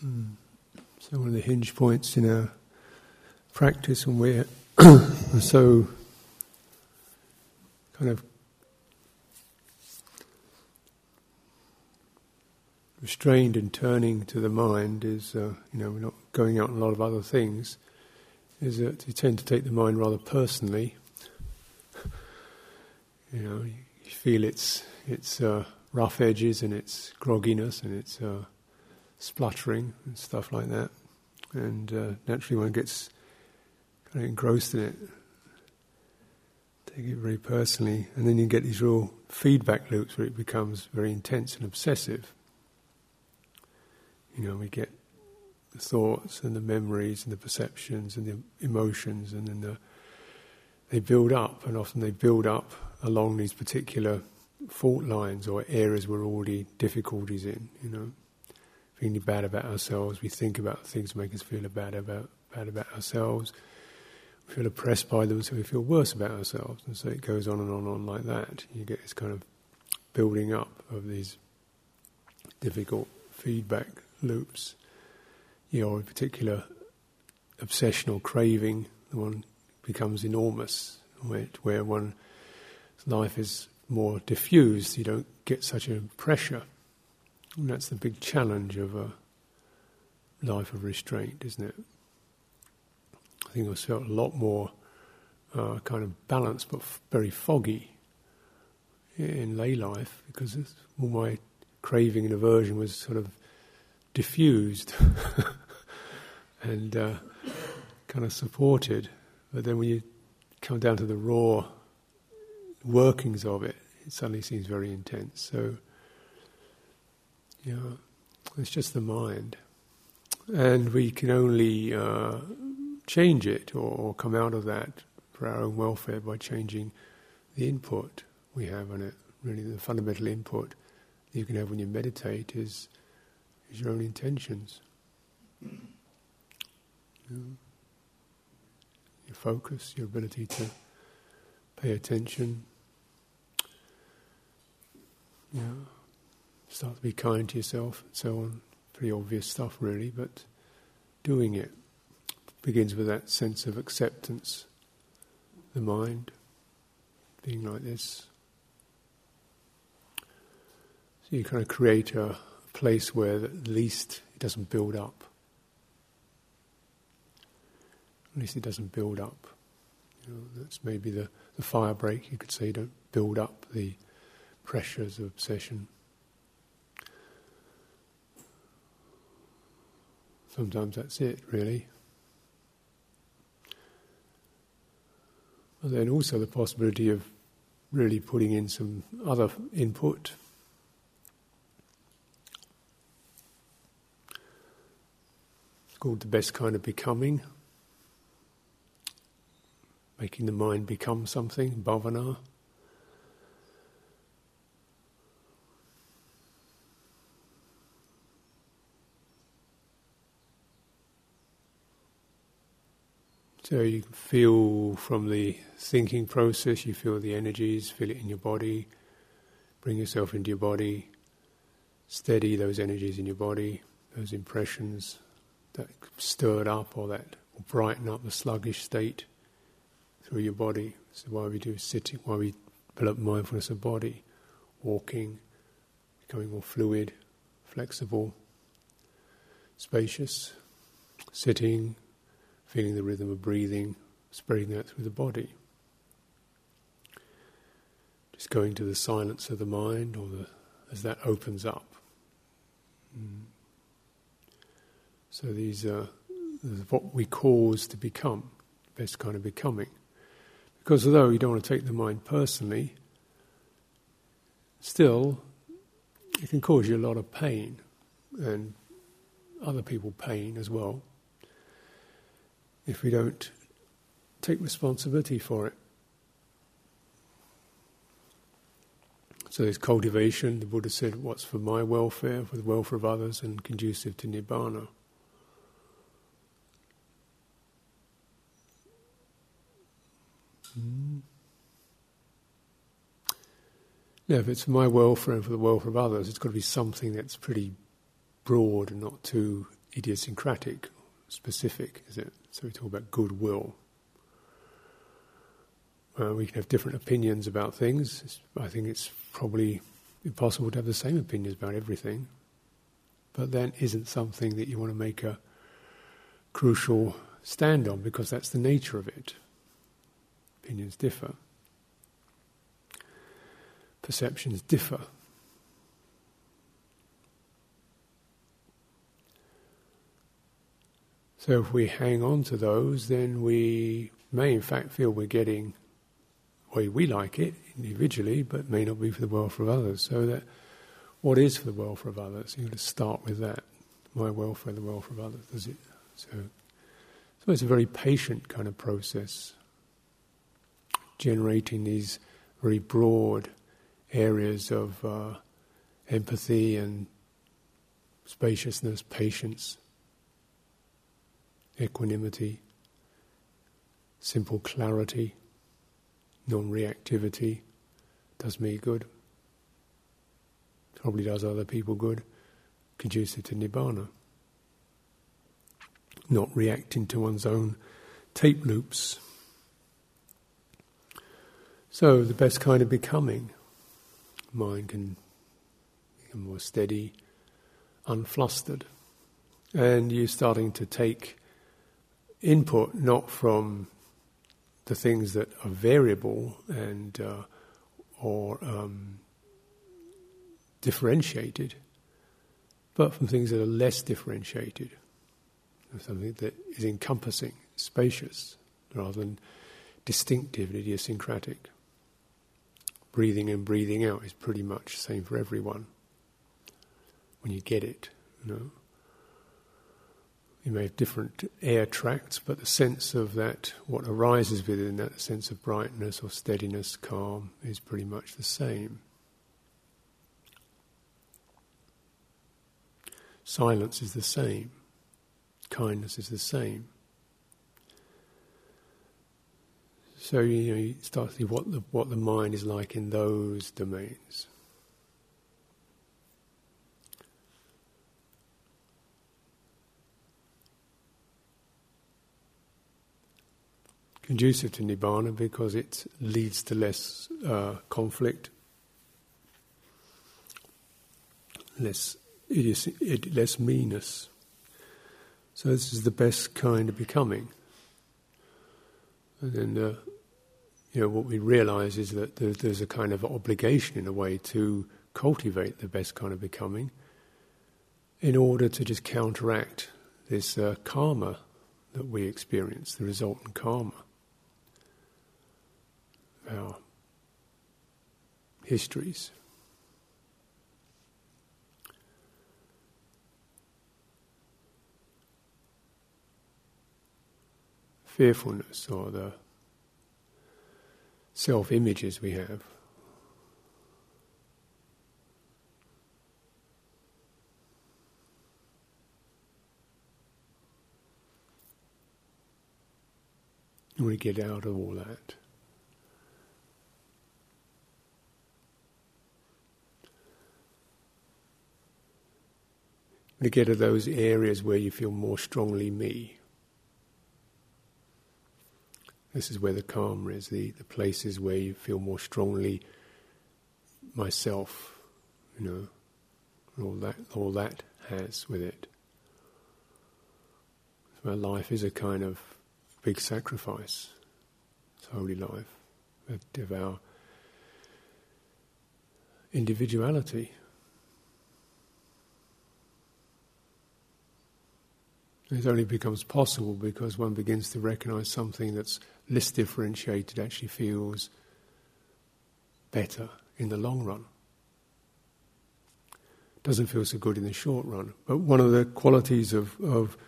So one of the hinge points in our practice when we're so kind of restrained and turning to the mind is, uh, you know, we're not going out on a lot of other things, is that you tend to take the mind rather personally. you know, you feel its its uh, rough edges and its grogginess and its uh, spluttering and stuff like that, and uh, naturally one gets kind of engrossed in it. Take it very personally, and then you get these real feedback loops where it becomes very intense and obsessive. You know, we get the thoughts and the memories and the perceptions and the emotions, and then the, they build up, and often they build up along these particular fault lines or areas we're already difficulties in. You know, feeling bad about ourselves, we think about things that make us feel bad about bad about ourselves. We feel oppressed by them, so we feel worse about ourselves, and so it goes on and on and on like that. You get this kind of building up of these difficult feedback loops, you know, particular obsession or craving, the one becomes enormous, where, where one's life is more diffused, you don't get such a pressure. And that's the big challenge of a life of restraint, isn't it? I think I felt a lot more uh, kind of balanced but f- very foggy in lay life because all my craving and aversion was sort of diffused and uh, kind of supported. But then when you come down to the raw workings of it, it suddenly seems very intense. So, yeah, it's just the mind. And we can only uh, change it or, or, come out of that for our own welfare by changing the input we have on it. Really, the fundamental input you can have when you meditate is is your own intentions. Your focus, your ability to pay attention. Know, start to be kind to yourself and so on. Pretty obvious stuff, really, but doing it begins with that sense of acceptance, the mind being like this. So you kind of create a place where at least it doesn't build up. At least it doesn't build up. You know, that's maybe the, the fire break, you could say, don't build up the pressures of obsession. Sometimes that's it, really. But then also the possibility of really putting in some other input. called the best kind of becoming, making the mind become something, bhavana. So you feel from the thinking process, you feel the energies, feel it in your body, bring yourself into your body, steady those energies in your body, those impressions, that stirred up or that brighten up the sluggish state through your body. So why we do sitting, why we develop mindfulness of body, walking, becoming more fluid, flexible, spacious, sitting, feeling the rhythm of breathing, spreading that through the body. Just going to the silence of the mind, or the, as that opens up. Mm. So these are what we cause to become, best kind of becoming. Because although you don't want to take the mind personally, still it can cause you a lot of pain and other people pain as well if we don't take responsibility for it. So there's cultivation, the Buddha said, what's for my welfare, for the welfare of others, and conducive to Nibbana. Now, if it's for my welfare and for the welfare of others, it's got to be something that's pretty broad and not too idiosyncratic, specific, is it? So we talk about goodwill. Uh, we can have different opinions about things. I think it's probably impossible to have the same opinions about everything. But that isn't something that you want to make a crucial stand on because that's the nature of it. Opinions differ, perceptions differ. So if we hang on to those, then we may in fact feel we're getting the way we like it individually, but may not be for the welfare of others. So that what is for the welfare of others? You've got to start with that. My welfare, the welfare of others. Does it? So, so it's a very patient kind of process, generating these very broad areas of uh, empathy and spaciousness, patience, equanimity, simple clarity, non reactivity does me good, probably does other people good, conducive to nibbana. Not reacting to one's own tape loops. So, the best kind of becoming, mind can become more steady, unflustered, and you're starting to take input not from the things that are variable and uh, or um, differentiated, but from things that are less differentiated, something that is encompassing, spacious, rather than distinctive and idiosyncratic. Breathing in, breathing out is pretty much the same for everyone when you get it, you know. You may have different air tracts, but the sense of that, what arises within that sense of brightness or steadiness, calm, is pretty much the same. Silence is the same. Kindness is the same. So you know, you start to see what the what the mind is like in those domains. Conducive to nibbana because it leads to less uh, conflict, less less meanness. So this is the best kind of becoming. And then, uh, you know, what we realise is that there's a kind of obligation, in a way, to cultivate the best kind of becoming, in order to just counteract this uh, karma that we experience, the resultant karma our histories. Fearfulness or the self images we have. We get out of all that. To get to those areas where you feel more strongly me. This is where the karma is, the, the places where you feel more strongly myself, you know, all that all that has with it. Our life is a kind of big sacrifice. It's holy life of our individuality. It only becomes possible because one begins to recognize something that's less differentiated actually feels better in the long run. Doesn't feel so good in the short run. But one of the qualities of, of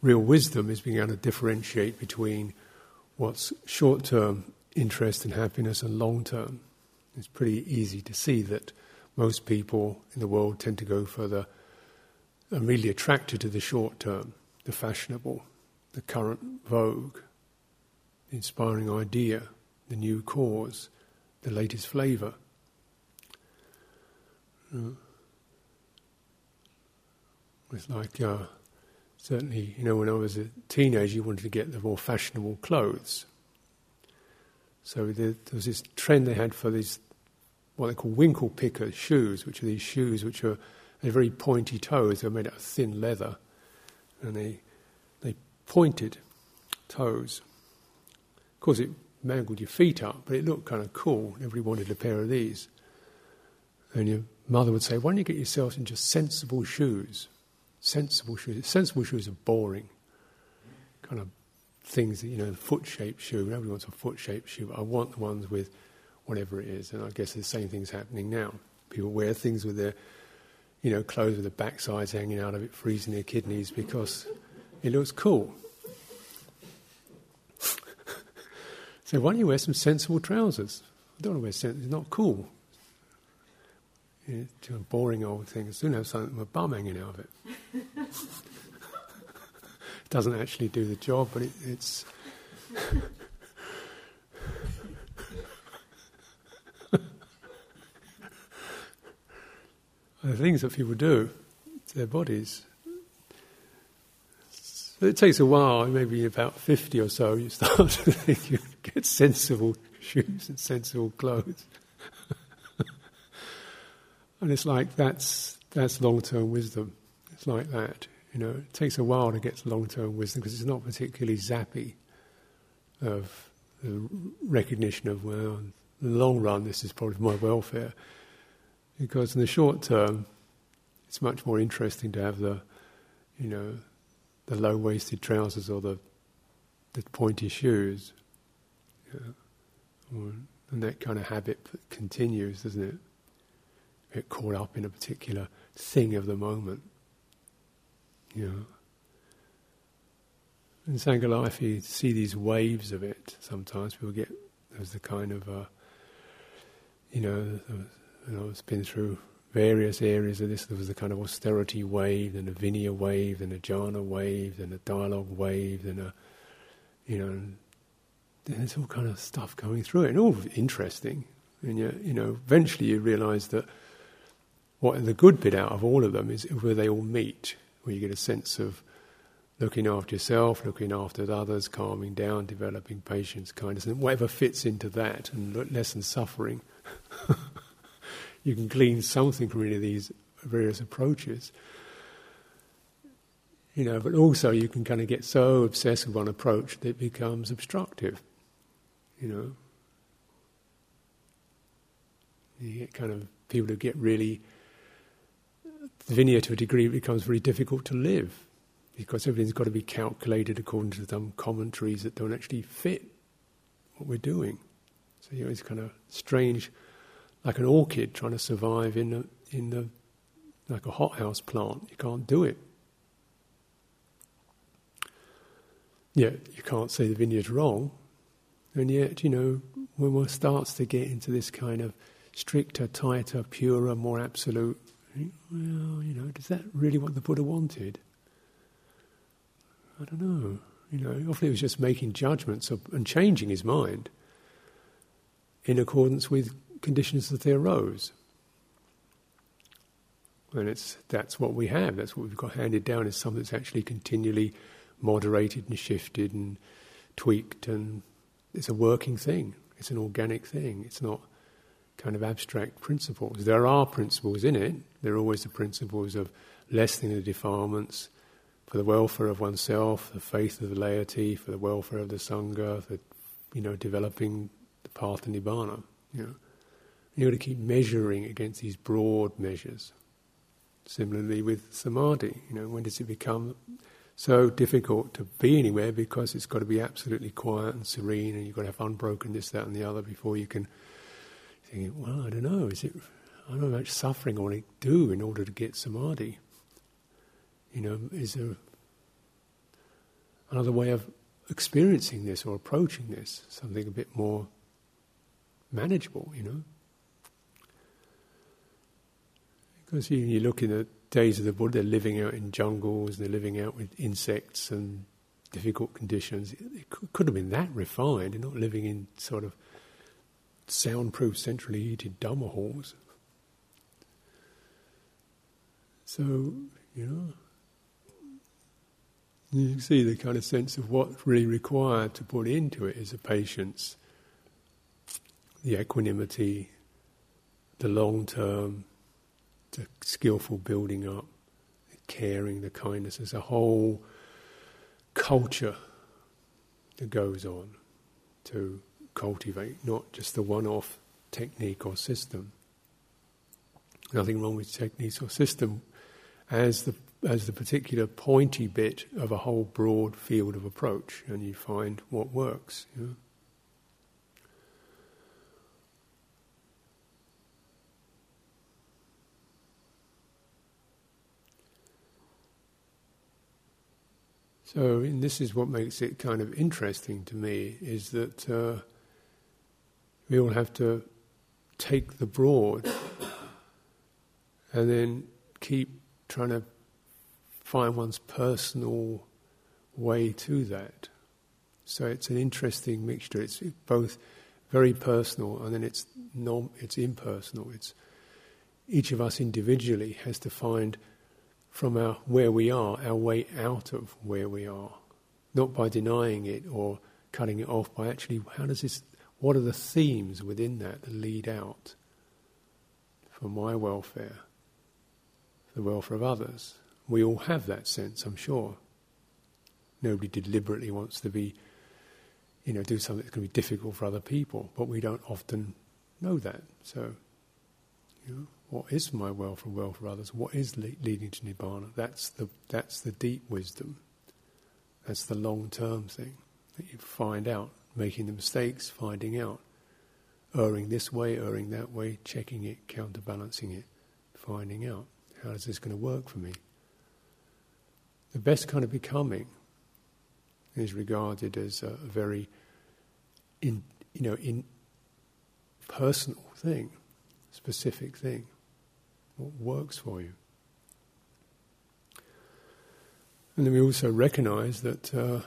real wisdom is being able to differentiate between what's short term interest and happiness and long term. It's pretty easy to see that most people in the world tend to go for the, are really attracted to the short term the fashionable, the current vogue, the inspiring idea, the new cause, the latest flavour. Uh, it's like uh, certainly, you know, when I was a teenager, you wanted to get the more fashionable clothes. So there, was this trend they had for these, what they call winkle picker shoes, which are these shoes which are they're very pointy toes. They're made out of thin leather, and they they pointed toes. Of course, it mangled your feet up, but it looked kind of cool. Everybody wanted a pair of these. And your mother would say, "Why don't you get yourself into sensible shoes?" sensible shoes. Sensible shoes are boring, kind of things that, you know, foot shaped shoe. Nobody wants a foot shaped shoe, I want the ones with whatever it is. And I guess the same thing's happening now. People wear things with their, you know, clothes with the backsides hanging out of it, freezing their kidneys because it looks cool. so why don't you wear some sensible trousers? I don't want to wear sensible, it's not cool. It's a boring old thing. As soon have something with a bum hanging out of it. it doesn't actually do the job, but it, it's. the things that people do to their bodies. So it takes a while, maybe about 50 or so, you start to think you get sensible shoes and sensible clothes. And it's like that's that's long-term wisdom. It's like that. You know, it takes a while to get to long-term wisdom because it's not particularly zappy of the recognition of well, in the long run, this is probably for my welfare. Because in the short term, it's much more interesting to have the, you know, the low-waisted trousers or the the pointy shoes. Yeah. And that kind of habit continues, doesn't it? get caught up in a particular thing of the moment. You know. In Sangha life, you see these waves of it. Sometimes people get there's the kind of, uh, you know, you know, it's been through various areas of this. There was the kind of austerity wave, then a Vinaya wave, then a jhana wave, then a dialogue wave, then a, you know, there's all kind of stuff going through it, and all interesting. And you, you know, eventually you realise that what the good bit out of all of them is where they all meet, where you get a sense of looking after yourself, looking after others, calming down, developing patience, kindness, and whatever fits into that, and lessen suffering. you can glean something from any of these various approaches. You know, but also you can kind of get so obsessed with one approach that it becomes obstructive. You know, you get kind of people who get really Vinaya, to a degree, it becomes very difficult to live because everything's got to be calculated according to some commentaries that don't actually fit what we're doing. So you know, it's kind of strange, like an orchid trying to survive in the, in the like a hothouse plant. You can't do it. Yet you can't say the Vinaya's wrong, and yet you know when one starts to get into this kind of stricter, tighter, purer, more absolute well, you know, is that really what the Buddha wanted? I don't know. You know, often he was just making judgments of, and changing his mind in accordance with conditions that they arose. And it's that's what we have. That's what we've got handed down is something that's actually continually moderated and shifted and tweaked, and it's a working thing. It's an organic thing. It's not kind of abstract principles. There are principles in it. There are always the principles of lessening the defilements for the welfare of oneself, the faith of the laity, for the welfare of the sangha, for you know developing the path to nibbana. You know, you got to keep measuring against these broad measures. Similarly with samadhi, you know, when does it become so difficult to be anywhere because it's got to be absolutely quiet and serene, and you've got to have unbroken this, that, and the other before you can thinking, well, I don't know, is it, I don't know how much suffering I want to do in order to get samadhi. You know, is there another way of experiencing this or approaching this, something a bit more manageable, you know? Because you, you look in the days of the Buddha, they're living out in jungles, they're living out with insects and difficult conditions. It could have been that refined, they're not living in sort of soundproof, centrally heated Dhamma halls. So, you know, You can see the kind of sense of what's really required to put into it is the patience, the equanimity, the long term, the skillful building up, the caring, the kindness. There's a whole culture that goes on to cultivate, not just the one off technique or system. Nothing wrong with techniques or system as the as the particular pointy bit of a whole broad field of approach, and you find what works. You know? So, and this is what makes it kind of interesting to me is that uh, we all have to take the broad and then keep trying to find one's personal way to that. So it's an interesting mixture. It's both very personal and then it's non, it's impersonal. It's each of us individually has to find from our where we are our way out of where we are, not by denying it or cutting it off. By actually, how does this? What are the themes within that that lead out for my welfare? the welfare of others. We all have that sense, I'm sure. Nobody deliberately wants to be, you know, do something that's going to be difficult for other people, but we don't often know that. So, what is my welfare, welfare of others? What is le- leading to nibbana? That's the that's the deep wisdom. That's the long term thing that you find out, making the mistakes, finding out, erring this way, erring that way, checking it, counterbalancing it, finding out. How is this going to work for me? The best kind of becoming is regarded as a very, in, you know, in personal thing, specific thing. What works for you? And then we also recognize that, uh,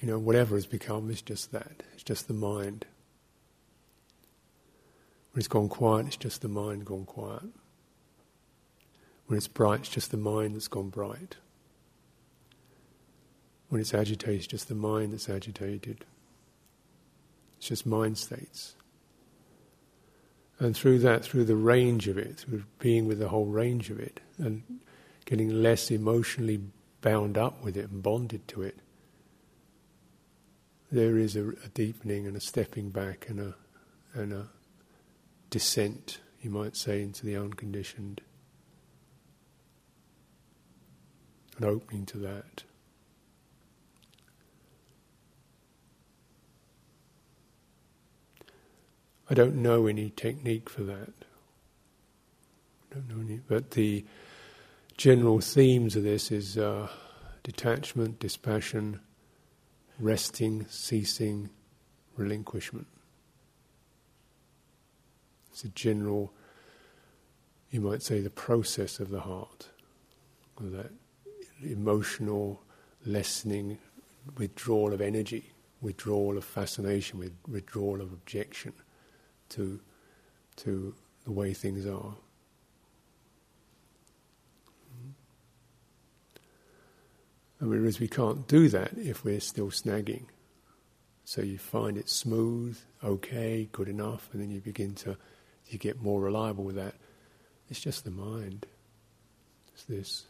you know, whatever has become is just that. It's just the mind. When it's gone quiet, it's just the mind gone quiet. When it's bright, it's just the mind that's gone bright. When it's agitated, it's just the mind that's agitated. It's just mind states. And through that, through the range of it, through being with the whole range of it, and getting less emotionally bound up with it and bonded to it, there is a, a deepening and a stepping back and a, and a descent, you might say, into the unconditioned. an opening to that. I don't know any technique for that. I don't know any, but the general themes of this is uh, detachment, dispassion, resting, ceasing, relinquishment. It's a general, you might say, the process of the heart, of that emotional lessening, withdrawal of energy, withdrawal of fascination, withdrawal of objection to to the way things are. Mm-hmm. And whereas we can't do that if we're still snagging. So you find it smooth, okay, good enough, and then you begin to you get more reliable with that. It's just the mind. It's this.